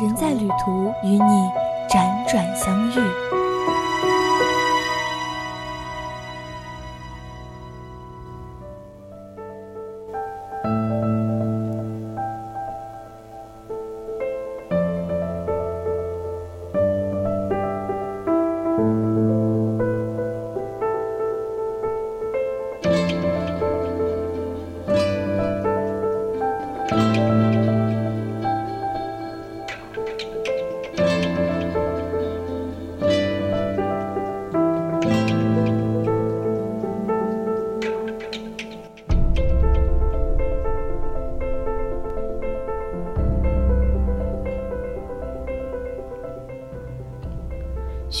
人在旅途，与你辗转相遇。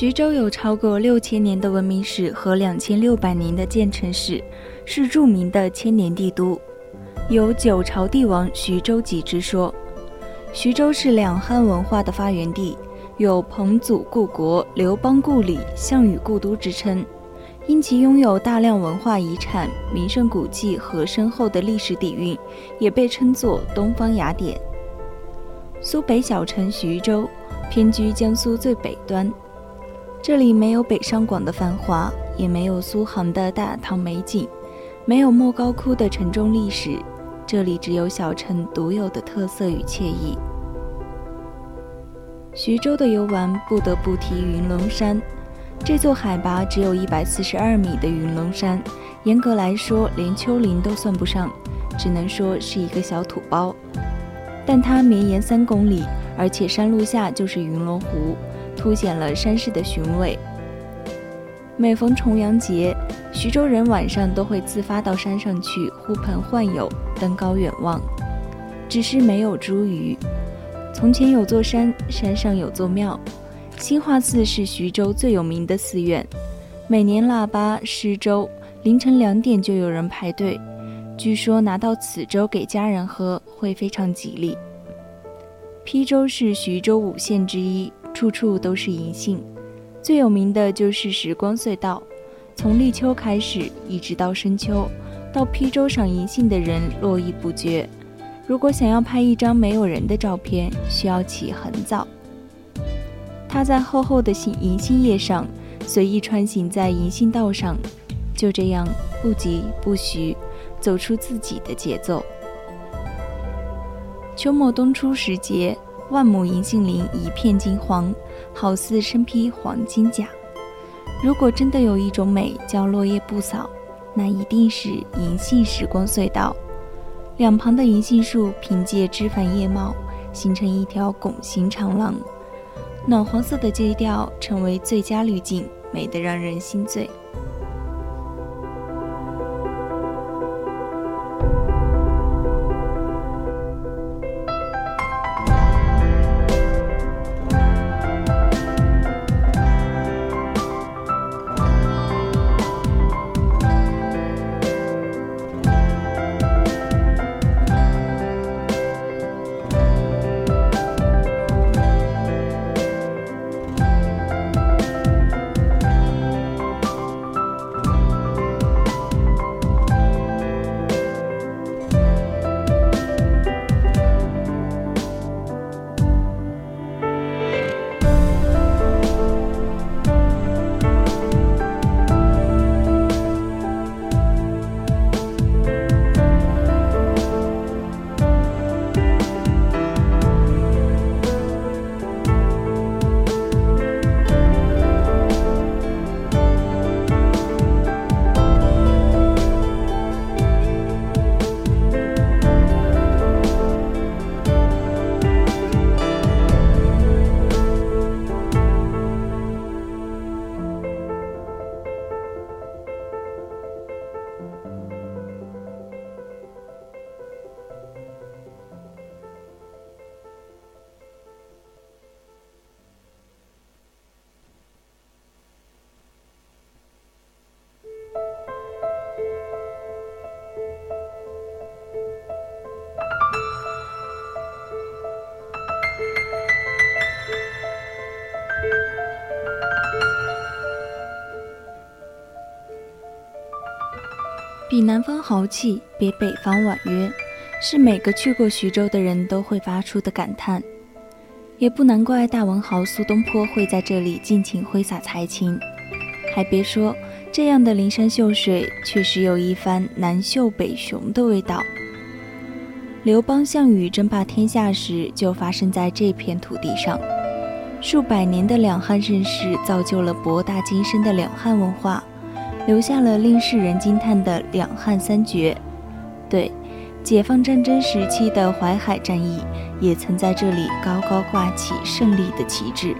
徐州有超过六千年的文明史和两千六百年的建城史，是著名的千年帝都，有九朝帝王徐州记之说。徐州是两汉文化的发源地，有彭祖故国、刘邦故里、项羽故都之称。因其拥有大量文化遗产、名胜古迹和深厚的历史底蕴，也被称作东方雅典。苏北小城徐州，偏居江苏最北端。这里没有北上广的繁华，也没有苏杭的大唐美景，没有莫高窟的沉重历史，这里只有小城独有的特色与惬意。徐州的游玩不得不提云龙山，这座海拔只有一百四十二米的云龙山，严格来说连丘陵都算不上，只能说是一个小土包，但它绵延三公里，而且山路下就是云龙湖。凸显了山势的雄伟。每逢重阳节，徐州人晚上都会自发到山上去呼朋唤友，登高远望。只是没有茱萸。从前有座山，山上有座庙，兴化寺是徐州最有名的寺院。每年腊八施粥，凌晨两点就有人排队。据说拿到此粥给家人喝，会非常吉利。邳州是徐州五县之一。处处都是银杏，最有名的就是时光隧道，从立秋开始，一直到深秋，到邳州赏银杏的人络绎不绝。如果想要拍一张没有人的照片，需要起很早。他在厚厚的杏银杏叶上，随意穿行在银杏道上，就这样不急不徐，走出自己的节奏。秋末冬初时节。万亩银杏林一片金黄，好似身披黄金甲。如果真的有一种美叫落叶不扫，那一定是银杏时光隧道。两旁的银杏树凭借枝繁叶茂，形成一条拱形长廊，暖黄色的基调成为最佳滤镜，美得让人心醉。比南方豪气，比北方婉约，是每个去过徐州的人都会发出的感叹。也不难怪大文豪苏东坡会在这里尽情挥洒才情。还别说，这样的灵山秀水确实有一番南秀北雄的味道。刘邦、项羽争霸天下时，就发生在这片土地上。数百年的两汉盛世，造就了博大精深的两汉文化，留下了令世人惊叹的两汉三绝。对，解放战争时期的淮海战役，也曾在这里高高挂起胜利的旗帜。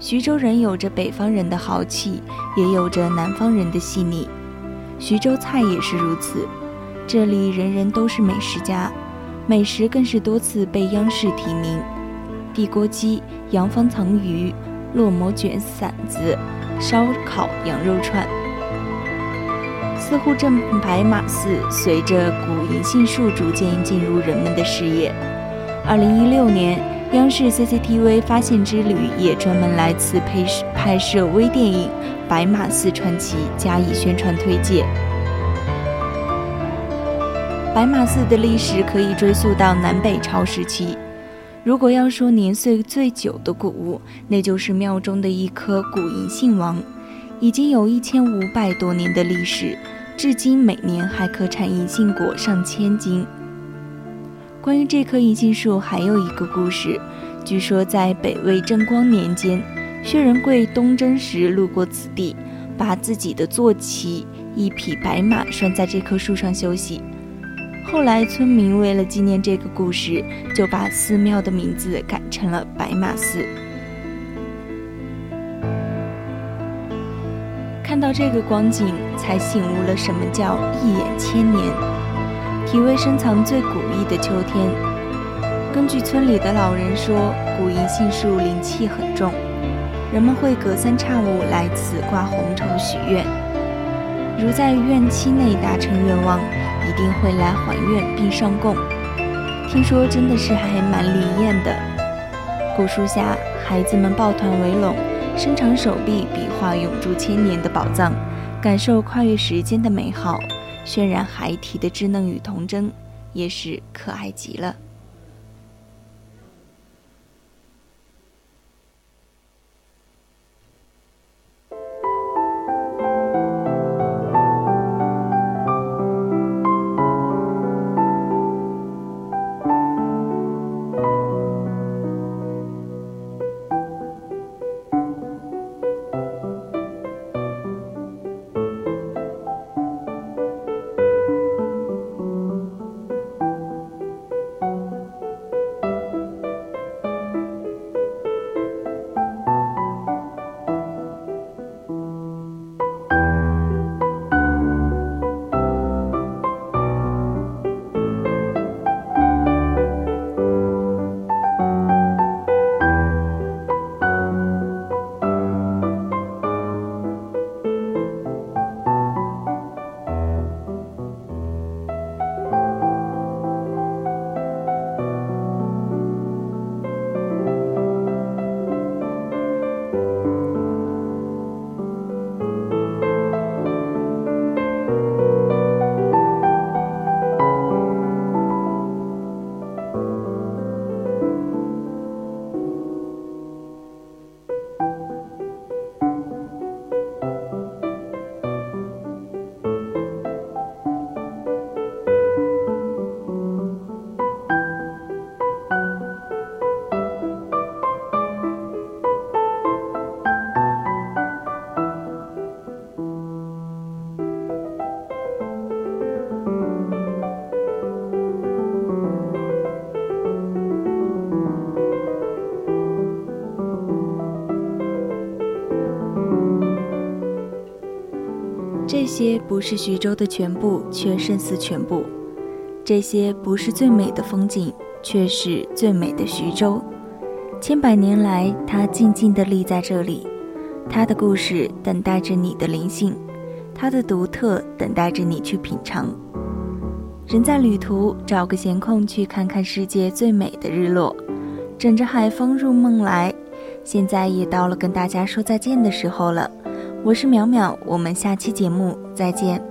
徐州人有着北方人的豪气，也有着南方人的细腻。徐州菜也是如此，这里人人都是美食家，美食更是多次被央视提名。地锅鸡、洋方藏鱼、烙馍卷馓子、烧烤羊肉串。似乎镇白马寺随着古银杏树逐渐进入人们的视野。二零一六年，央视 CCTV 发现之旅也专门来此拍拍摄微电影《白马寺传奇》，加以宣传推介。白马寺的历史可以追溯到南北朝时期。如果要说年岁最久的古物，那就是庙中的一棵古银杏王，已经有一千五百多年的历史，至今每年还可产银杏果上千斤。关于这棵银杏树，还有一个故事，据说在北魏正光年间，薛仁贵东征时路过此地，把自己的坐骑一匹白马拴在这棵树上休息。后来，村民为了纪念这个故事，就把寺庙的名字改成了白马寺。看到这个光景，才醒悟了什么叫一眼千年，体味深藏最古意的秋天。根据村里的老人说，古银杏树灵气很重，人们会隔三差五来此挂红绸许愿，如在院期内达成愿望。定会来还愿并上供，听说真的是还蛮灵验的。古树下，孩子们抱团围拢，伸长手臂比划永驻千年的宝藏，感受跨越时间的美好，渲染孩提的稚嫩与童真，也是可爱极了。这些不是徐州的全部，却胜似全部；这些不是最美的风景，却是最美的徐州。千百年来，它静静地立在这里，它的故事等待着你的灵性，它的独特等待着你去品尝。人在旅途，找个闲空去看看世界最美的日落，枕着海风入梦来。现在也到了跟大家说再见的时候了。我是淼淼，我们下期节目再见。